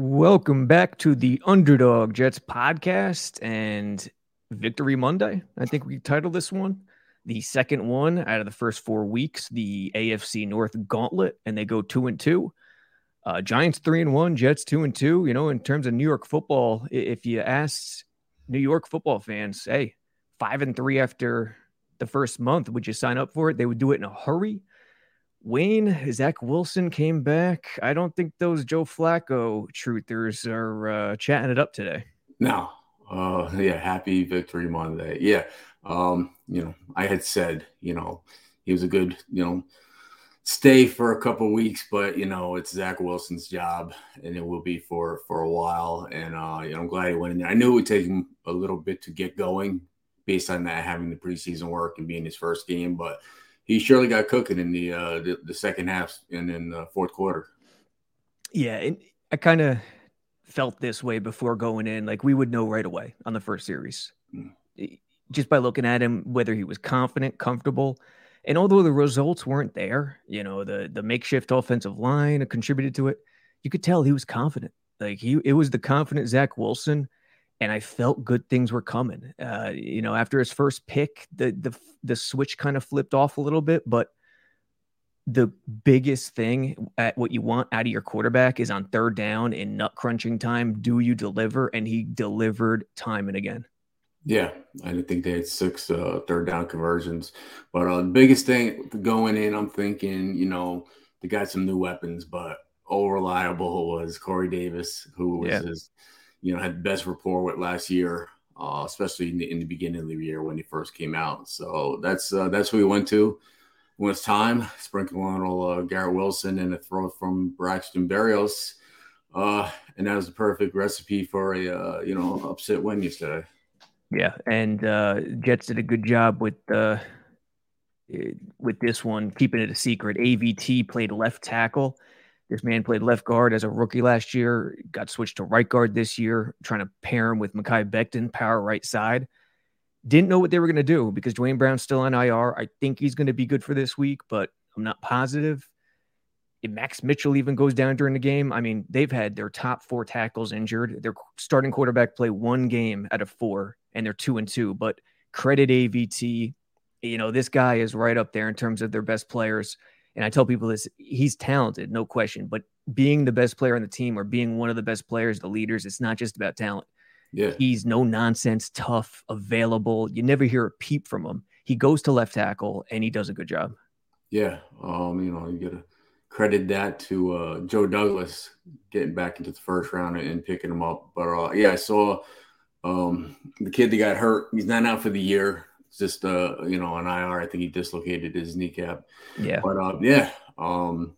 Welcome back to the Underdog Jets podcast and Victory Monday. I think we titled this one the second one out of the first four weeks, the AFC North Gauntlet, and they go two and two. Uh, Giants three and one, Jets two and two. You know, in terms of New York football, if you ask New York football fans, hey, five and three after the first month, would you sign up for it? They would do it in a hurry. Wayne, Zach Wilson came back. I don't think those Joe Flacco truthers are uh, chatting it up today. No. Uh, yeah. Happy Victory Monday. Yeah. Um, you know, I had said, you know, he was a good, you know, stay for a couple weeks, but you know, it's Zach Wilson's job, and it will be for for a while. And uh, you know, I'm glad he went in there. I knew it would take him a little bit to get going, based on that having the preseason work and being his first game, but he surely got cooking in the uh, the, the second half and in the fourth quarter. Yeah, I kind of felt this way before going in. Like we would know right away on the first series, mm. just by looking at him, whether he was confident, comfortable. And although the results weren't there, you know, the the makeshift offensive line contributed to it. You could tell he was confident. Like he, it was the confident Zach Wilson and I felt good things were coming. Uh, you know, after his first pick, the the the switch kind of flipped off a little bit, but the biggest thing at what you want out of your quarterback is on third down in nut crunching time. Do you deliver? And he delivered time and again. Yeah, I think they had six uh, third down conversions. But uh, the biggest thing going in, I'm thinking, you know, they got some new weapons, but all reliable was Corey Davis, who was yeah. his you know, had the best rapport with last year, uh, especially in the, in the, beginning of the year when he first came out. So that's uh, that's who we went to when it's time. Sprinkle on uh, Garrett Wilson and a throw from Braxton Berrios. Uh, and that was the perfect recipe for a uh, you know upset win yesterday. Yeah, and uh, Jets did a good job with uh, with this one, keeping it a secret. AVT played left tackle this man played left guard as a rookie last year, got switched to right guard this year, trying to pair him with Mekhi Becton, power right side. Didn't know what they were going to do because Duane Brown's still on IR. I think he's going to be good for this week, but I'm not positive. If Max Mitchell even goes down during the game, I mean, they've had their top four tackles injured. Their starting quarterback play one game out of four, and they're two and two. But credit AVT. You know, this guy is right up there in terms of their best players and I tell people this, he's talented, no question. But being the best player on the team or being one of the best players, the leaders, it's not just about talent. Yeah. He's no nonsense, tough, available. You never hear a peep from him. He goes to left tackle and he does a good job. Yeah. Um, you know, you gotta credit that to uh, Joe Douglas getting back into the first round and picking him up. But uh, yeah, I saw um, the kid that got hurt. He's not out for the year just uh you know an IR. I think he dislocated his kneecap. Yeah. But uh, yeah, um,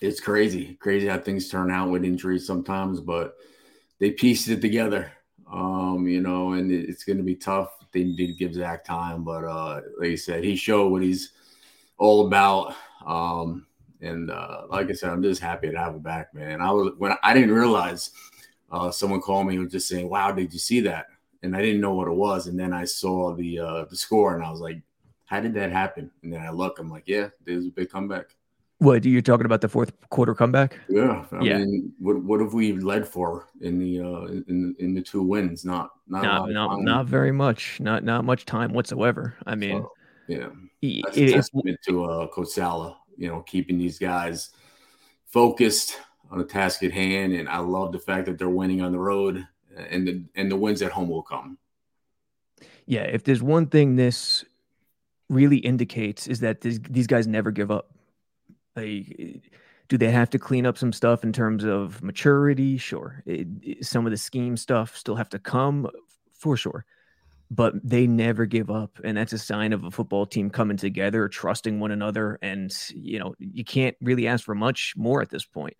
it's crazy, crazy how things turn out with injuries sometimes, but they pieced it together. Um, you know, and it, it's going to be tough. They did give Zach time, but uh, like you said, he showed what he's all about. Um, and uh, like I said, I'm just happy to have him back, man. I was when I didn't realize uh, someone called me and was just saying, "Wow, did you see that?" And I didn't know what it was. And then I saw the uh, the score, and I was like, "How did that happen?" And then I look, I'm like, "Yeah, there's a big comeback." What are you're talking about the fourth quarter comeback? Yeah, I yeah. Mean, what what have we led for in the uh, in in the two wins? Not not not not, not, very much. Not not much time whatsoever. I mean, so, yeah, that's it, a testament to uh, Coach Salah. You know, keeping these guys focused on the task at hand, and I love the fact that they're winning on the road and the and the wins at home will come. Yeah, if there's one thing this really indicates is that this, these guys never give up. Like, do they have to clean up some stuff in terms of maturity? Sure. It, it, some of the scheme stuff still have to come for sure. But they never give up. And that's a sign of a football team coming together, trusting one another. And, you know, you can't really ask for much more at this point.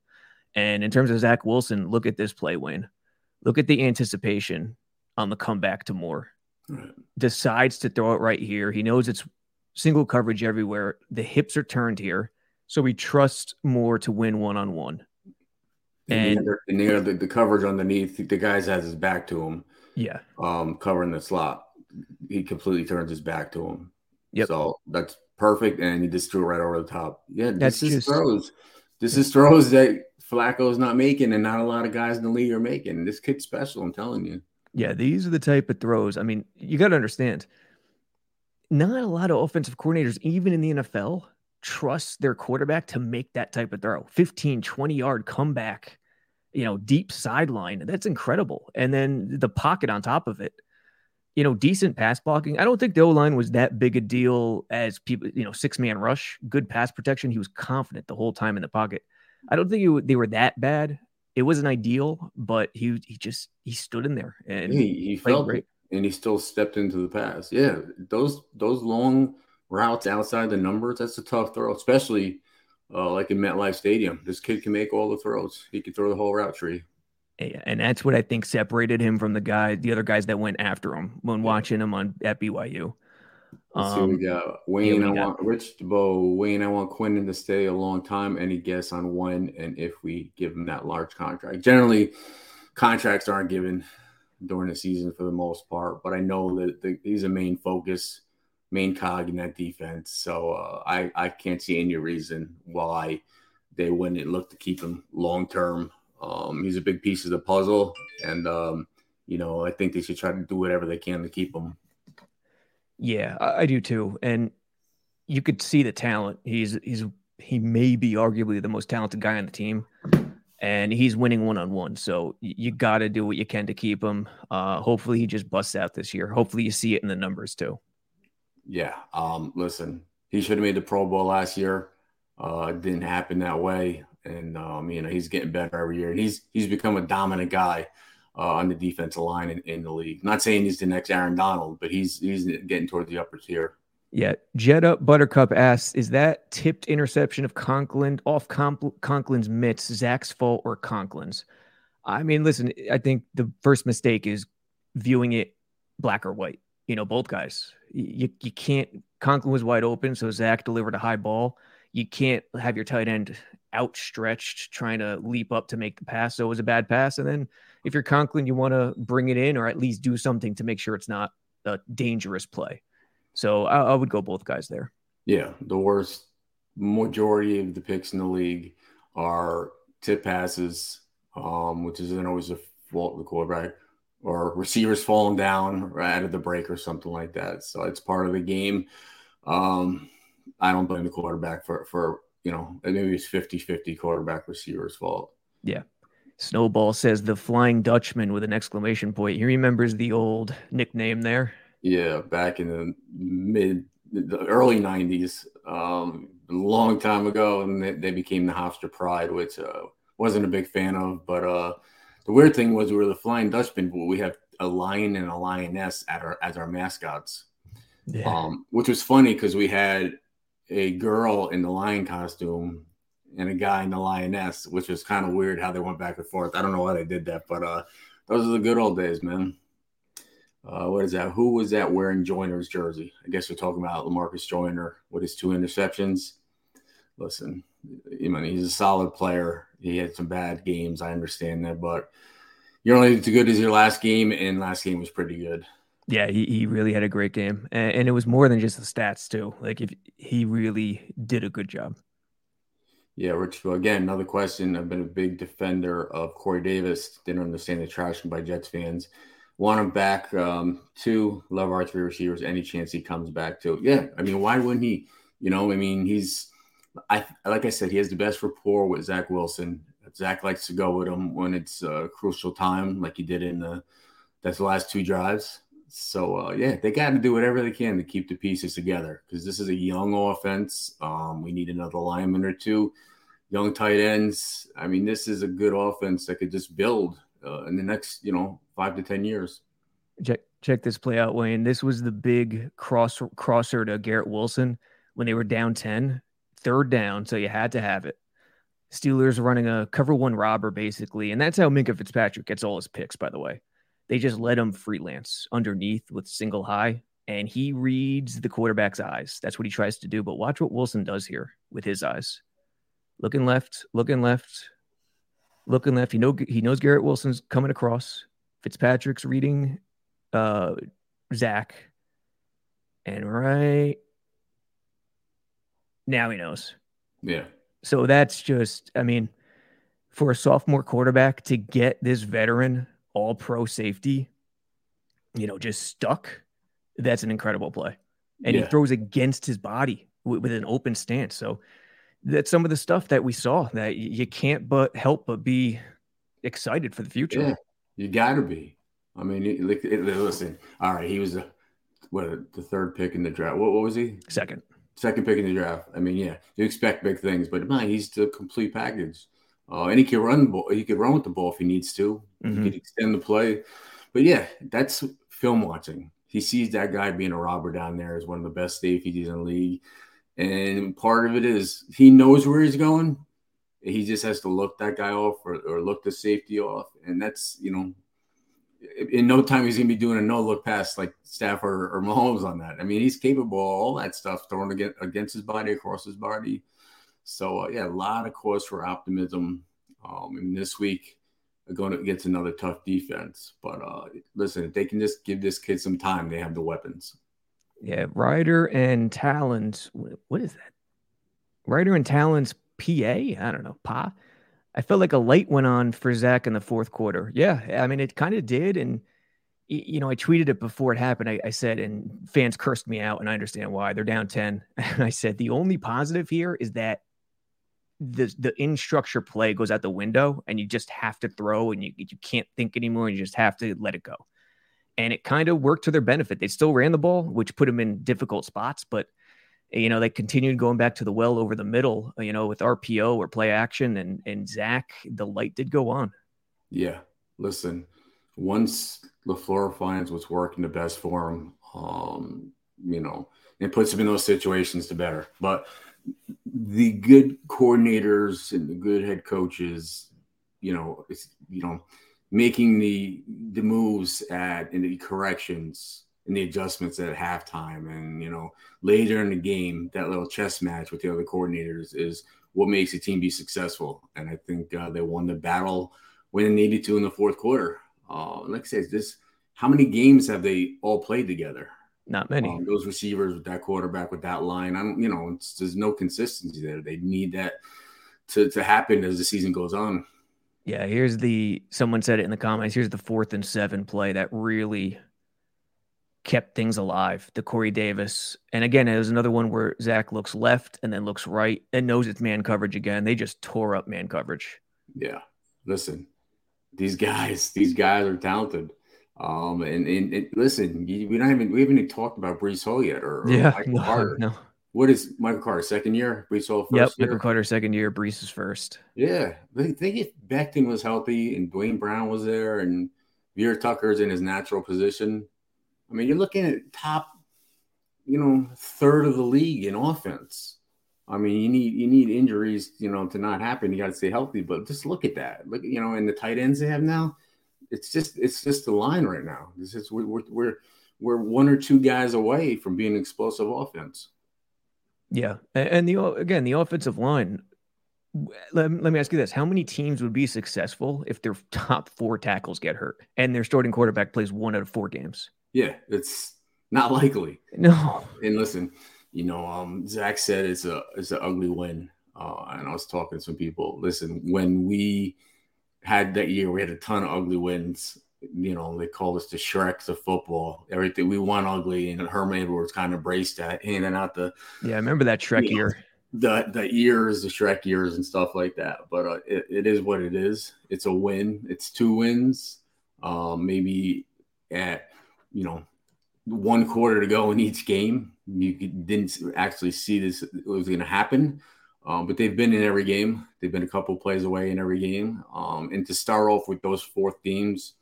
And in terms of Zach Wilson, look at this play, Wayne. Look at the anticipation on the comeback to Moore. Right. Decides to throw it right here. He knows it's single coverage everywhere. The hips are turned here. So we trust Moore to win one on one. And, and the, the, the, coverage underneath, the guys has his back to him. Yeah. Um, covering the slot. He completely turns his back to him. Yep. So that's perfect. And he just threw it right over the top. Yeah, this that's is just, throws. This is throws that Flacco's not making, and not a lot of guys in the league are making. This kid's special. I'm telling you. Yeah, these are the type of throws. I mean, you got to understand. Not a lot of offensive coordinators, even in the NFL, trust their quarterback to make that type of throw 15 20 yard comeback you know deep sideline that's incredible and then the pocket on top of it you know decent pass blocking i don't think the o-line was that big a deal as people you know six man rush good pass protection he was confident the whole time in the pocket i don't think it, they were that bad it wasn't ideal but he he just he stood in there and he, he felt great and he still stepped into the pass yeah those those long routes outside the numbers, that's a tough throw, especially uh, like in MetLife Stadium. This kid can make all the throws. He can throw the whole route tree. And that's what I think separated him from the guy, the other guys that went after him when watching him on at BYU. Let's um, see we got. Wayne, I want Rich DeBow. Wayne, I want Quinnen to stay a long time. Any guess on when and if we give him that large contract? Generally, contracts aren't given during the season for the most part, but I know that the, he's a main focus main cog in that defense. So uh, I I can't see any reason why they wouldn't look to keep him long term. Um, he's a big piece of the puzzle, and um, you know I think they should try to do whatever they can to keep him. Yeah, I, I do too, and you could see the talent. He's he's he may be arguably the most talented guy on the team. And he's winning one on one, so you got to do what you can to keep him. Uh, hopefully, he just busts out this year. Hopefully, you see it in the numbers too. Yeah. Um, listen, he should have made the Pro Bowl last year. Uh, it didn't happen that way. And um, you know, he's getting better every year. He's he's become a dominant guy uh, on the defensive line in, in the league. Not saying he's the next Aaron Donald, but he's he's getting toward the upper tier. Yeah. Jetta Buttercup asks, is that tipped interception of Conklin off Conklin's mitts Zach's fault or Conklin's? I mean, listen, I think the first mistake is viewing it black or white. You know, both guys you, you can't Conklin was wide open, so Zach delivered a high ball. You can't have your tight end outstretched trying to leap up to make the pass. So it was a bad pass. And then if you're Conklin, you want to bring it in or at least do something to make sure it's not a dangerous play. So I, I would go both guys there. Yeah, the worst majority of the picks in the league are tip passes, um, which isn't always a fault of the quarterback or receivers falling down out of the break or something like that. So it's part of the game. Um, I don't blame the quarterback for, for you know, maybe it's 50 50 quarterback receiver's fault. Yeah. Snowball says the Flying Dutchman with an exclamation point. He remembers the old nickname there. Yeah, back in the mid, the early 90s, um, a long time ago, and they, they became the Hofstra Pride, which uh, wasn't a big fan of, but uh, the weird thing was we were the Flying Dutchman, but we have a lion and a lioness at our as our mascots. Yeah. Um, which was funny because we had a girl in the lion costume and a guy in the lioness, which was kind of weird how they went back and forth. I don't know why they did that, but uh, those are the good old days, man. Uh, what is that? Who was that wearing Joyner's jersey? I guess we're talking about Lamarcus Joyner with his two interceptions. Listen, I mean, he's a solid player. He had some bad games. I understand that, but you're only as good as your last game, and last game was pretty good. Yeah, he, he really had a great game, and, and it was more than just the stats too. Like if he really did a good job. Yeah, Rich. Again, another question. I've been a big defender of Corey Davis. Didn't understand the trashing by Jets fans. Want him back. Um, two, love our three receivers. Any chance he comes back to? Yeah, I mean, why wouldn't he? You know, I mean, he's I like I said, he has the best rapport with Zach Wilson. Zach likes to go with him when it's a crucial time, like he did in the that's the last two drives. So uh, yeah, they got to do whatever they can to keep the pieces together because this is a young offense. Um, we need another lineman or two, young tight ends. I mean, this is a good offense that could just build uh, in the next you know five to ten years. Check check this play out, Wayne. This was the big cross crosser to Garrett Wilson when they were down ten third down, so you had to have it. Steelers running a cover one robber basically, and that's how Minkah Fitzpatrick gets all his picks. By the way, they just let him freelance underneath with single high, and he reads the quarterback's eyes. That's what he tries to do. But watch what Wilson does here with his eyes, looking left, looking left, looking left. He know he knows Garrett Wilson's coming across. Fitzpatrick's reading uh, Zach, and right now he knows. Yeah. So that's just, I mean, for a sophomore quarterback to get this veteran all pro safety, you know, just stuck, that's an incredible play. And yeah. he throws against his body with, with, an open stance. So that's some of the stuff that we saw that you can't but help but be excited for the future. Yeah, you got to be. I mean, listen, all right, he was a, what, the third pick in the draft. What, what was he? Second. Second pick in the draft. I mean, yeah, you expect big things, but man, he's the complete package. Uh, and he can run ball. He could run with the ball if he needs to. Mm-hmm. He can extend the play. But yeah, that's film watching. He sees that guy being a robber down there as one of the best safeties in the league. And part of it is he knows where he's going. He just has to look that guy off or, or look the safety off. And that's, you know, in no time he's going to be doing a no look pass like Stafford or Mahomes on that. I mean, he's capable of all that stuff thrown against, against his body, across his body. So uh, yeah, a lot of cause for optimism. Um, and this week, going get another tough defense. But uh, listen, if they can just give this kid some time, they have the weapons. Yeah, Ryder and Talons. What is that? Ryder and Talons PA? I don't know. Pa. I felt like a light went on for Zach in the fourth quarter. Yeah, I mean, it kind of did. And, you know, I tweeted it before it happened. I, I, said, and fans cursed me out, and I understand why. They're down 10. And I said, the only positive here is that the the in structure play goes out the window and you just have to throw and you, you can't think anymore and you just have to let it go. And it kind of worked to their benefit. They still ran the ball, which put them in difficult spots, but you know, they continued going back to the well over the middle, you know, with RPO or play action and and Zach, the light did go on. Yeah. Listen, once LaFleur finds what's working the best for him, um, you know, it puts him in those situations to better. But the good coordinators and the good head coaches, you know, it's you know, making the the moves at and the corrections and the adjustments at halftime and you know later in the game that little chess match with the other coordinators is what makes a team be successful. And i think uh, they won the battle when they needed to in the fourth quarter. Uh, like i said this how many games have they all played together not many. Um, those receivers with that quarterback with that line, I don't, you know, there's no consistency there. They need that to to happen as the season goes on. Yeah, here's the someone said it in the comments. Here's the fourth and seven play that really kept things alive. The Corey Davis, and again, it was another one where Zach looks left and then looks right and knows it's man coverage again. They just tore up man coverage. Yeah, listen, these guys, these guys are talented. Um, and, and, and listen, we don't even we haven't even talked about Breece Hall yet, or, or yeah, Michael no, Carter. No. What is Michael Carter second year? Breece Hall first yep, year. Michael Carter second year. Breece is first. Yeah, they, they get Becton was healthy, and Duane Brown was there, and Vera Tucker's in his natural position. I mean, you're looking at top, you know, third of the league in offense. I mean, you need you need injuries, you know, to not happen. You got to stay healthy, but just look at that. Look, you know, and the tight ends they have now it's just it's just the line right now. This is we're we're we're one or two guys away from being explosive offense. Yeah, and the again the offensive line. Let, let me ask you this: How many teams would be successful if their top four tackles get hurt and their starting quarterback plays one out of four games? Yeah, it's not likely. No. And listen, you know, um, Zach said it's a it's an ugly win, uh, and I was talking to some people. Listen, when we had that year. We had a ton of ugly wins. You know, they called us the Shreks of football. Everything we won ugly, and Herm Edwards kind of braced that, in and out the yeah. I remember that Shrek you know, year. The the ears, the Shrek ears, and stuff like that. But uh, it, it is what it is. It's a win. It's two wins. Um, maybe at you know one quarter to go in each game. You didn't actually see this it was going to happen. Um, but they've been in every game. They've been a couple plays away in every game. Um, and to start off with those four teams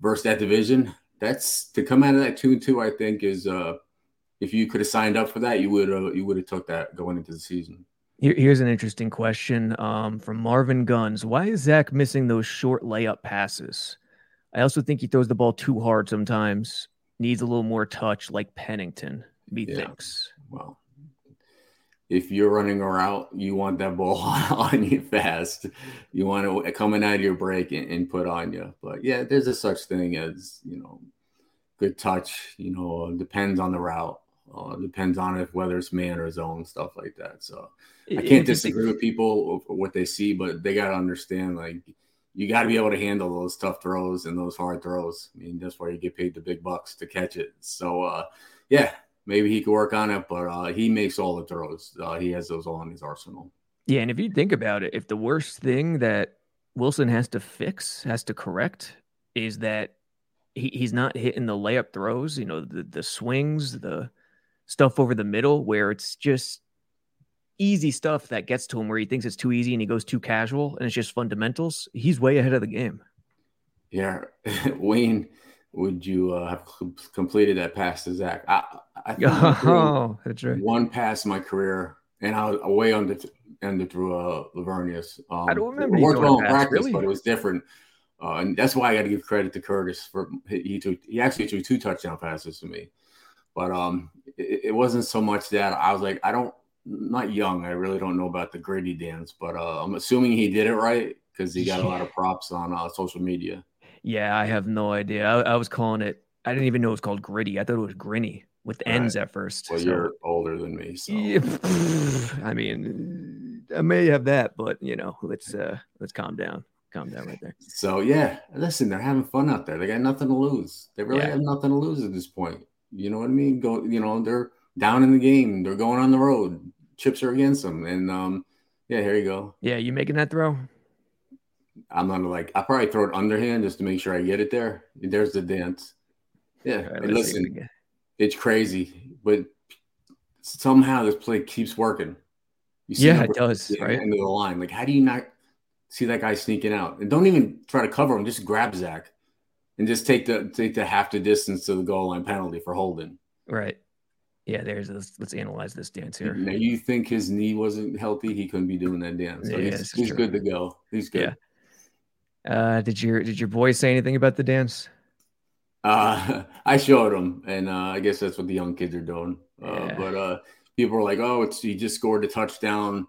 versus that division, that's to come out of that two and two. I think is uh, if you could have signed up for that, you would uh, you would have took that going into the season. Here, here's an interesting question um, from Marvin Guns. Why is Zach missing those short layup passes? I also think he throws the ball too hard sometimes. Needs a little more touch, like Pennington. Methinks. Yeah. Well, if you're running a route, you want that ball on you fast. You want it coming out of your break and, and, put on you. But yeah, there's a such thing as you know, good touch. You know, depends on the route. Uh, depends on if whether it's man or zone stuff like that. So I can't disagree with people what they see, but they got to understand like you got to be able to handle those tough throws and those hard throws. I mean, that's why you get paid the big bucks to catch it. So uh, yeah, maybe he could work on it, but uh, he makes all the throws. Uh, he has those all in his arsenal. Yeah, and if you think about it, if the worst thing that Wilson has to fix, has to correct, is that he, he's not hitting the layup throws, you know, the the swings, the stuff over the middle where it's just easy stuff that gets to him where he thinks it's too easy and he goes too casual and it's just fundamentals. He's way ahead of the game. Yeah, Wayne, would you uh, have completed that pass to Zach? I, I oh, that's right. One pass in my career, and I was away on the ended through uh, Laveranues. Um, I don't remember. It worked well in practice, really? but it was different. Uh, and that's why I got to give credit to Curtis for he took he actually threw two touchdown passes to me, but um it, it, wasn't so much that I was like I don't not young I really don't know about the griddy dance, but uh, I'm assuming he did it right because he got yeah. a lot of props on uh, social media. Yeah, I have no idea. I, I, was calling it. I didn't even know it was called griddy. I thought it was grinny with ends at first. Well, so. you're older than me, so yeah, I mean I may have that, but you know, let's uh let's calm down. Calm down right there. So yeah, listen, they're having fun out there. They got nothing to lose. They really yeah. have nothing to lose at this point. You know what I mean? Go, you know, they're down in the game. They're going on the road. Chips are against them, and um, yeah, here you go. Yeah, you making that throw? I'm not like I probably throw it underhand just to make sure I get it there. There's the dance. Yeah, right, listen, it's crazy, but somehow this play keeps working. yeah, it does. Right into the line. Like, how do you not see that guy sneaking out? And don't even try to cover him. Just grab Zach and just take the take the half the distance to the goal line penalty for holding. Right. Yeah. There's this. Let's analyze this dance here. Now you think his knee wasn't healthy? He couldn't be doing that dance. So yeah, he's, he's good to go. He's good. Yeah. Uh, did your did your boy say anything about the dance? Uh, I showed him, and uh, I guess that's what the young kids are doing. Uh, yeah. But uh, people were like, "Oh, it's he just scored a touchdown."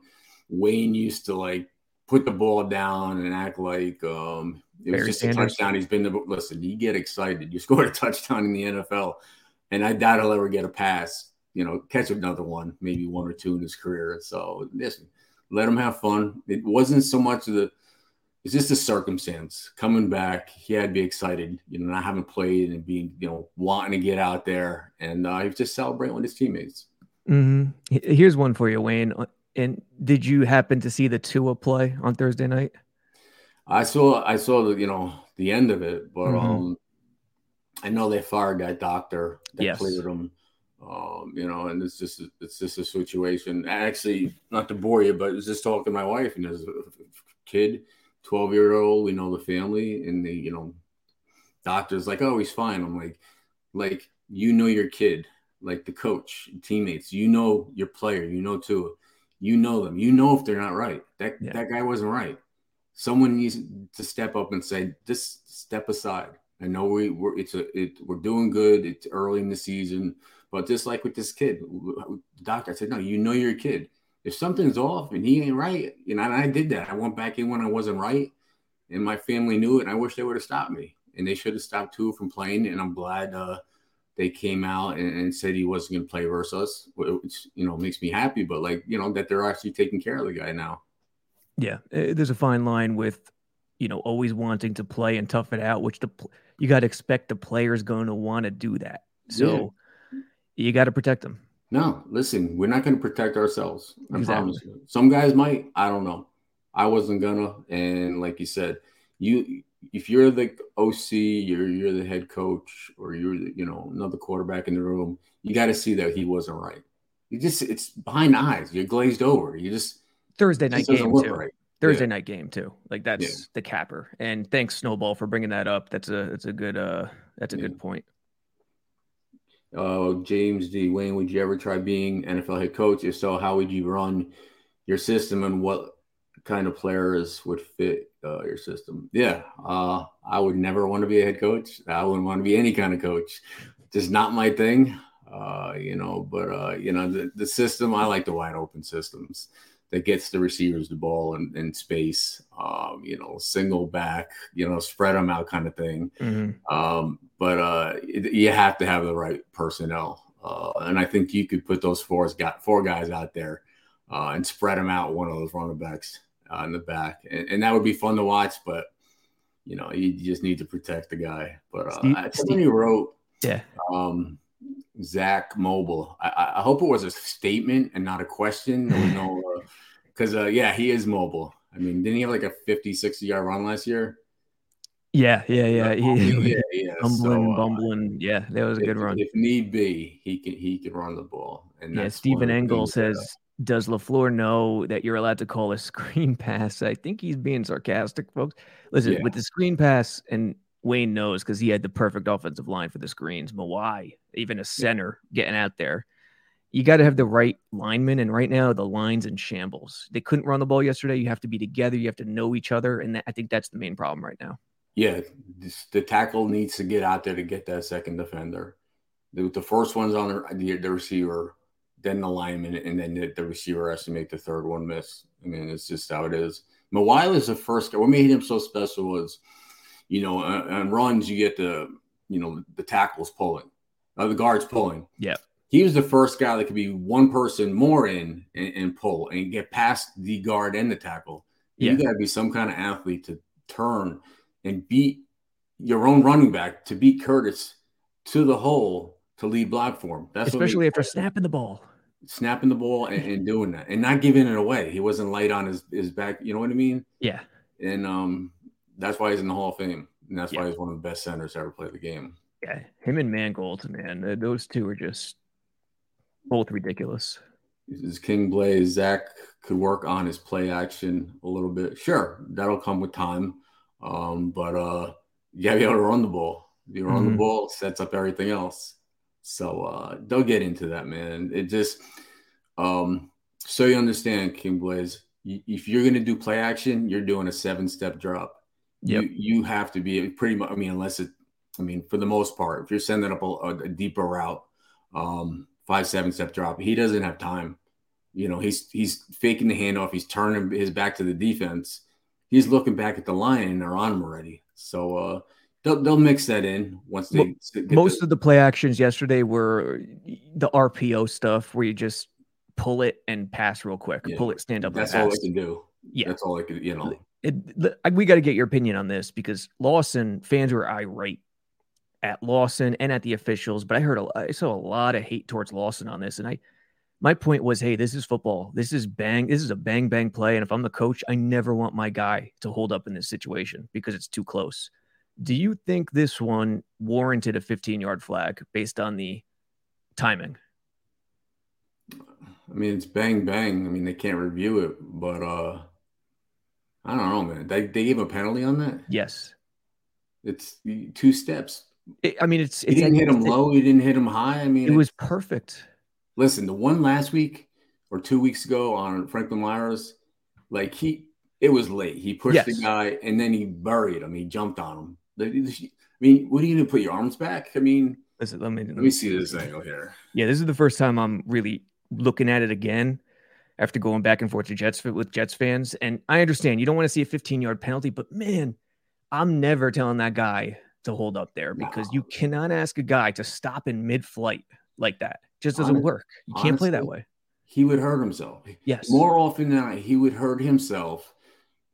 Wayne used to like put the ball down and act like um, it was just Sanders. a touchdown. He's been to listen. You get excited. You scored a touchdown in the NFL, and I doubt he'll ever get a pass. You know, catch another one, maybe one or two in his career. So listen, let him have fun. It wasn't so much of the. It's just a circumstance coming back. He had to be excited, you know, not having played and being, you know, wanting to get out there, and uh, he was just celebrating with his teammates. Mm-hmm. Here's one for you, Wayne. Uh, and did you happen to see the Tua play on Thursday night? I saw I saw the you know the end of it, but mm-hmm. um, I know they fired that doctor that yes. cleared him. Um, you know, and it's just it's just a situation. Actually, not to bore you, but it's just talking to my wife, and there's a kid, twelve year old. We know the family, and the you know, doctor's like, oh, he's fine. I'm like, like you know your kid like the coach, teammates. You know your player. You know too. You know them. You know if they're not right. That yeah. that guy wasn't right. Someone needs to step up and say, "Just step aside." I know we, we're it's a it, we're doing good. It's early in the season, but just like with this kid, the doctor said, "No, you know your kid. If something's off and he ain't right, you know." And I did that. I went back in when I wasn't right, and my family knew it. And I wish they would have stopped me, and they should have stopped too from playing. And I'm glad. uh they came out and, and said he wasn't going to play versus us, which you know makes me happy. But like you know that they're actually taking care of the guy now. Yeah, eh, there's a fine line with you know always wanting to play and tough it out, which the you got to expect the player's going to want to do that. So yeah. you got to protect them. No, listen, we're not going to protect ourselves. I exactly. promise you. Some guys might. I don't know. I wasn't gonna, and like you said, you if you're the OC, you're you're the head coach, or you're the, you know another quarterback in the room, you got to see that he wasn't right. You just it's behind the eyes. You're glazed over. You just Thursday night game too. Right. Thursday yeah. night game too. Like that's yeah. the capper. And thanks Snowball for bringing that up. That's a that's a good uh that's a yeah. good point. Uh, James D. Wayne, would you ever try being NFL head coach? If so, how would you run your system and what kind of players would fit uh, your system. Yeah, uh, I would never want to be a head coach. I wouldn't want to be any kind of coach. Just not my thing. Uh, you know, but uh, you know the, the system. I like the wide open systems that gets the receivers the ball in, in space. Um, you know, single back. You know, spread them out kind of thing. Mm-hmm. Um, but uh, it, you have to have the right personnel. Uh, and I think you could put those four got four guys out there uh, and spread them out one of those running backs uh, in the back, and, and, that would be fun to watch. But you know, you just need to protect the guy. But uh, Steve, somebody wrote, yeah, um, Zach Mobile. I, I, hope it was a statement and not a question. There was no, because uh, uh, yeah, he is mobile. I mean, didn't he have like a 50, 60 yard run last year? Yeah, yeah, yeah. He, yeah, yeah. Bumbling, so, uh, bumbling. Yeah, that was a if, good run. If need be, he can he can run the ball. And yeah, Stephen Engel says, "Does LaFleur know that you're allowed to call a screen pass?" I think he's being sarcastic, folks. Listen, yeah. with the screen pass, and Wayne knows because he had the perfect offensive line for the screens. Mawae, even a center getting out there. You got to have the right lineman, and right now the lines in shambles. They couldn't run the ball yesterday. You have to be together. You have to know each other, and that, I think that's the main problem right now yeah, this, the tackle needs to get out there to get that second defender. The, the first one's on the, the, the, receiver, then the lineman, and then the, the, receiver has to make the third one miss. I mean, it's just how it is. Mawae is the first guy. What made him so special was, you know, on, on runs, you get the, you know, the tackles pulling, uh, the guards pulling. Yeah. He was the first guy that could be one person more in and, and pull and get past the guard and the tackle. Yeah. You got to be some kind of athlete to turn – and beat your own running back to beat Curtis to the hole to lead block for him. That's especially after snapping the ball, snapping the ball and, and, doing that and not giving it away. He wasn't light on his, his back. You know what I mean? Yeah. And um, that's why he's in the Hall of Fame, and that's yeah. why he's one of the best centers to ever play the game. Yeah, him and Mangold, man, those two are just both ridiculous. Is King Blaze Zach could work on his play action a little bit. Sure, that'll come with time. Um, but uh, you gotta be able to run the ball. If you run mm-hmm. the ball, sets up everything else. So uh, don't get into that, man. It just um, so you understand, King Blaze. If you're gonna do play action, you're doing a seven step drop. Yep. You you have to be pretty much. I mean, unless it. I mean, for the most part, if you're sending up a, a deeper route, um, five seven step drop, he doesn't have time. You know, he's he's faking the handoff. He's turning his back to the defense he's looking back at the line and they're on him already. So uh, they'll they'll mix that in once they. Most the, of the play actions yesterday were the RPO stuff where you just pull it and pass real quick, yeah. pull it, stand up. That's all I can do. Yeah, that's all I can. You know, it, we got to get your opinion on this because Lawson fans were irate at Lawson and at the officials, but I heard a, I saw a lot of hate towards Lawson on this, and I my point was, hey, this is football. This is bang. This is a bang bang play. And if I'm the coach, I never want my guy to hold up in this situation because it's too close. Do you think this one warranted a 15 yard flag based on the timing? I mean, it's bang bang. I mean, they can't review it, but uh I don't know, man. They they gave a penalty on that. Yes, it's two steps. It, I mean, it's, it's didn't hit him low. You didn't hit him high. I mean, it was perfect. Listen, the one last week or two weeks ago on Franklin Myers, like he, it was late. He pushed yes. the guy and then he buried him. He jumped on him. I mean, what are you going to put your arms back? I mean, Listen, let me let me see this angle here. Yeah, this is the first time I'm really looking at it again after going back and forth to Jets with Jets fans. And I understand you don't want to see a 15 yard penalty, but man, I'm never telling that guy to hold up there because no. you cannot ask a guy to stop in mid flight like that. Just doesn't work. You can't honestly, play that way. He would hurt himself. Yes. More often than not, he would hurt himself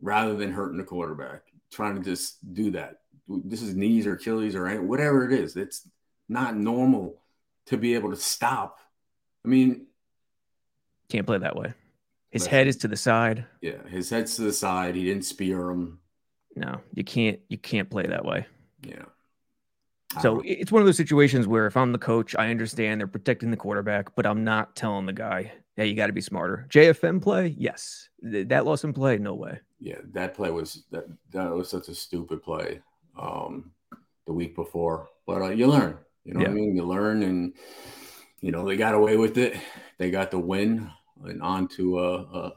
rather than hurting the quarterback. Trying to just do that. This is knees or Achilles or whatever it is. It's not normal to be able to stop. I mean, can't play that way. His head is to the side. Yeah, his head's to the side. He didn't spear him. No, you can't. You can't play that way. Yeah. So it's one of those situations where if I'm the coach, I understand they're protecting the quarterback, but I'm not telling the guy, hey, you got to be smarter. JFM play, yes. That Lawson play, no way. Yeah, that play was that that was such a stupid play um, the week before. But uh, you learn, you know yeah. what I mean? You learn, and you know they got away with it. They got the win and on to a, a,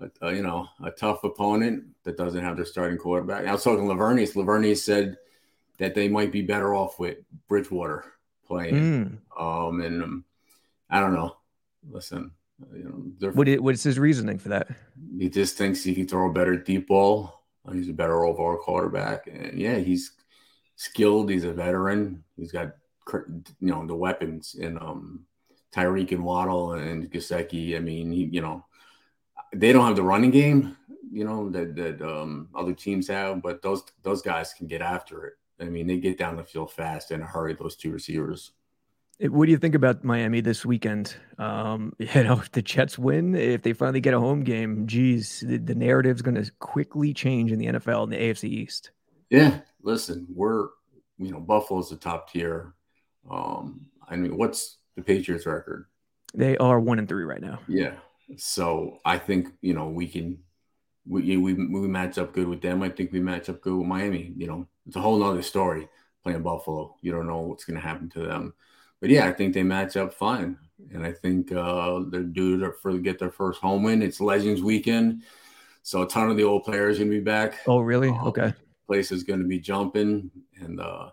a, a you know a tough opponent that doesn't have their starting quarterback. I was talking to Laveranues. Laveranues said that they might be better off with Bridgewater playing. Mm. Um, and um, I don't know. Listen, you know, what is, what's his reasoning for that? He just thinks he can throw a better deep ball. He's a better overall quarterback, and yeah, he's skilled. He's a veteran. He's got you know, the weapons and um, Tyreek and Waddle and Gesicki. I mean, he, you know, they don't have the running game, you know, that that um, other teams have, but those those guys can get after it. I mean, they get down the field fast and hurry. Those two receivers. What do you think about Miami this weekend? Um, you know, if the Jets win, if they finally get a home game, geez, the, the narrative's going to quickly change in the NFL and the AFC East. Yeah, listen, we're you know Buffalo's the top tier. Um, I mean, what's the Patriots' record? They are one and three right now. Yeah, so I think you know we can we we we match up good with them. I think we match up good with Miami. You know, it's a whole other story playing Buffalo. You don't know what's going to happen to them but yeah, I think they match up fine, and I think uh, they're due to for get their first home win. It's Legends Weekend, so a ton of the old players gonna be back. Oh, really? Um, okay. Place is gonna be jumping, and uh,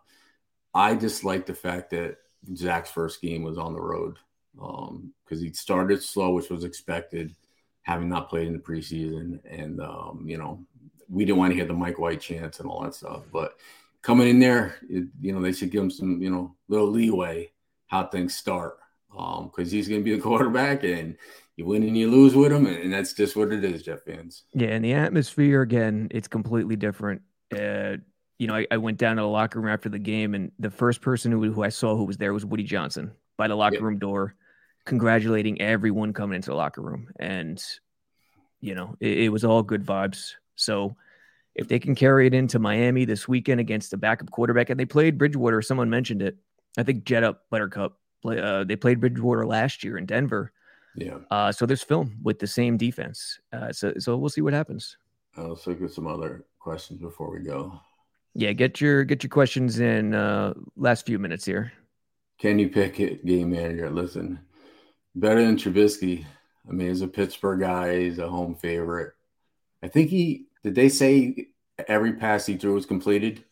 I just like the fact that Zach's first game was on the road because um, he started slow, which was expected, having not played in the preseason, and um, you know we didn't want to hear the Mike White chance and all that stuff, but coming in there, it, you know they should give him some you know little leeway how things start because um, he's going to be the quarterback and you win and you lose with him. And that's just what it is, Jeff fans. Yeah. And the atmosphere, again, it's completely different. Uh, you know, I, I, went down to the locker room after the game, and the first person who, who I saw who was there was Woody Johnson by the locker room door, congratulating everyone coming into the locker room. And, you know, it, it was all good vibes. So, if they can carry it into Miami this weekend against the backup quarterback, and they played Bridgewater, someone mentioned it. I think Jet Up Buttercup. Play, uh, they played Bridgewater last year in Denver. Yeah. Uh, so there's film with the same defense. Uh, so so we'll see what happens. Uh, let's look at some other questions before we go. Yeah, get your get your questions in uh, last few minutes here. Kenny Pickett, game manager? Listen, better than Trubisky. I mean, he's a Pittsburgh guy. He's a home favorite. I think he did. They say every pass he threw was completed.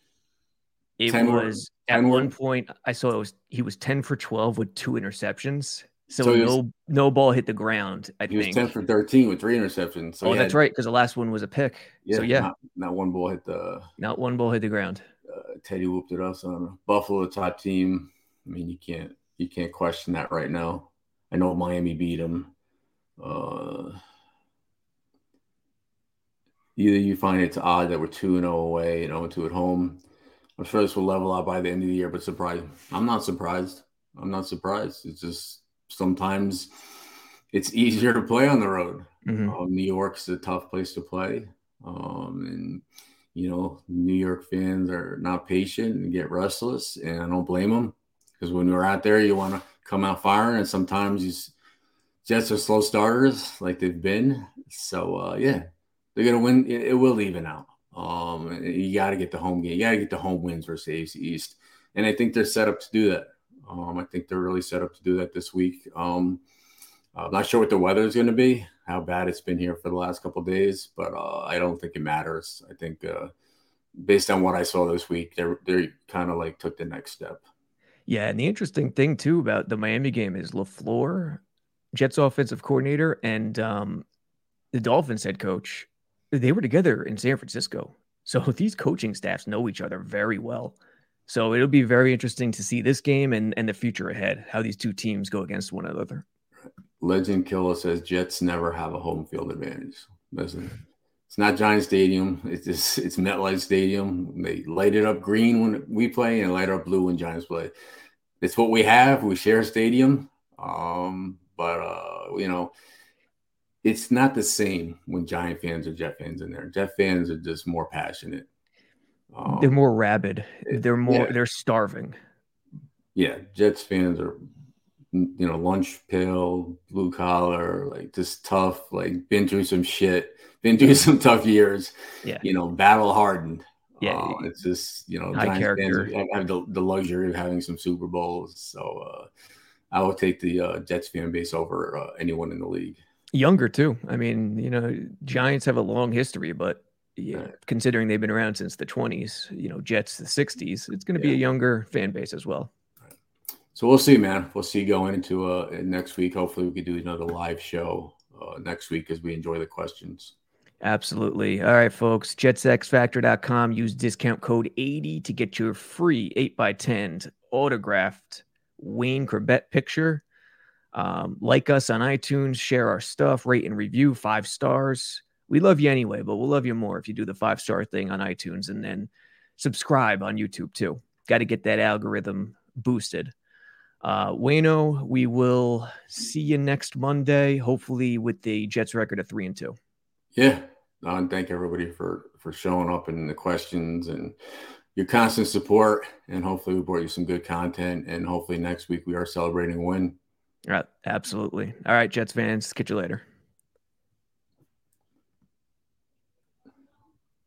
It was at one point I saw it was he was 10 for 12 with two interceptions. So, so no was, no ball hit the ground. I he think. was 10 for 13 with three interceptions. So oh, that's right, because the last one was a pick. Yeah, so yeah, not, not, one ball hit the. Not one ball hit the ground. Uh, Teddy whooped it up. So Buffalo, the top team. I mean, you can't you can't question that right now. I know Miami beat them. Uh, either you find it's odd that we're two and zero oh away and zero oh two at home I'm sure this will level out by the end of the year, but surprised. I'm not surprised. I'm not surprised. It's just sometimes it's easier to play on the road. Mm-hmm. Um, New York's a tough place to play. Um, and, you know, New York fans are not patient and get restless, and I don't blame them because when you're out there, you want to come out firing, and sometimes you Jets are slow starters like they've been. So, uh, yeah, they're going to win. It, it will even out. Um, you got to get the home game. You got to get the home wins versus AFC East, and I think they're set up to do that. Um, I think they're really set up to do that this week. Um, I'm not sure what the weather is going to be, how bad it's been here for the last couple days, but uh, I don't think it matters. I think uh, based on what I saw this week, they they kind of like took the next step. Yeah, and the interesting thing too about the Miami game is LaFleur, Jets offensive coordinator, and um, the Dolphins head coach they were together in San Francisco. So these coaching staffs know each other very well. So it'll be very interesting to see this game and, and the future ahead, how these two teams go against one another. Legend Killer says Jets never have a home field advantage. Listen, it's not Giant Stadium. It's just it's MetLife Stadium. They light it up green when we play and light up blue when Giants play. It's what we have. We share a stadium. Um, but uh, you know, it's not the same when Giant fans or Jet fans in there. Jet fans are just more passionate. Um, they're more rabid. They're more. Yeah. They're starving. Yeah, Jets fans are, you know, lunch pill, blue collar, like just tough. Like been through some shit, been through some tough years. Yeah, you know, battle hardened. Yeah, uh, it's just you know, Giants character. fans have the, the luxury of having some Super Bowls. So uh, I will take the uh, Jets fan base over uh, anyone in the league. Younger too. I mean, you know, Giants have a long history, but yeah, considering they've been around since the 20s, you know, Jets the 60s, it's going to be a younger fan base as well. So we'll see, man. We'll see going into uh next week. Hopefully, we could do another live show uh, next week as we enjoy the questions. Absolutely. All right, folks. JetsXFactor.com. Use discount code 80 to get your free 8x10 autographed Wayne Chrebet picture. Um, like us on iTunes, share our stuff, rate and review five stars. We love you anyway, but we'll love you more if you do the five star thing on iTunes and then subscribe on YouTube too. Got to get that algorithm boosted. Uh, Wayno, we will see you next Monday, hopefully with the Jets record of three and two. Yeah, and thank everybody for for showing up and the questions and your constant support. And hopefully, we brought you some good content. And hopefully, next week we are celebrating a win. Right, absolutely. All right, Jets fans, catch you later.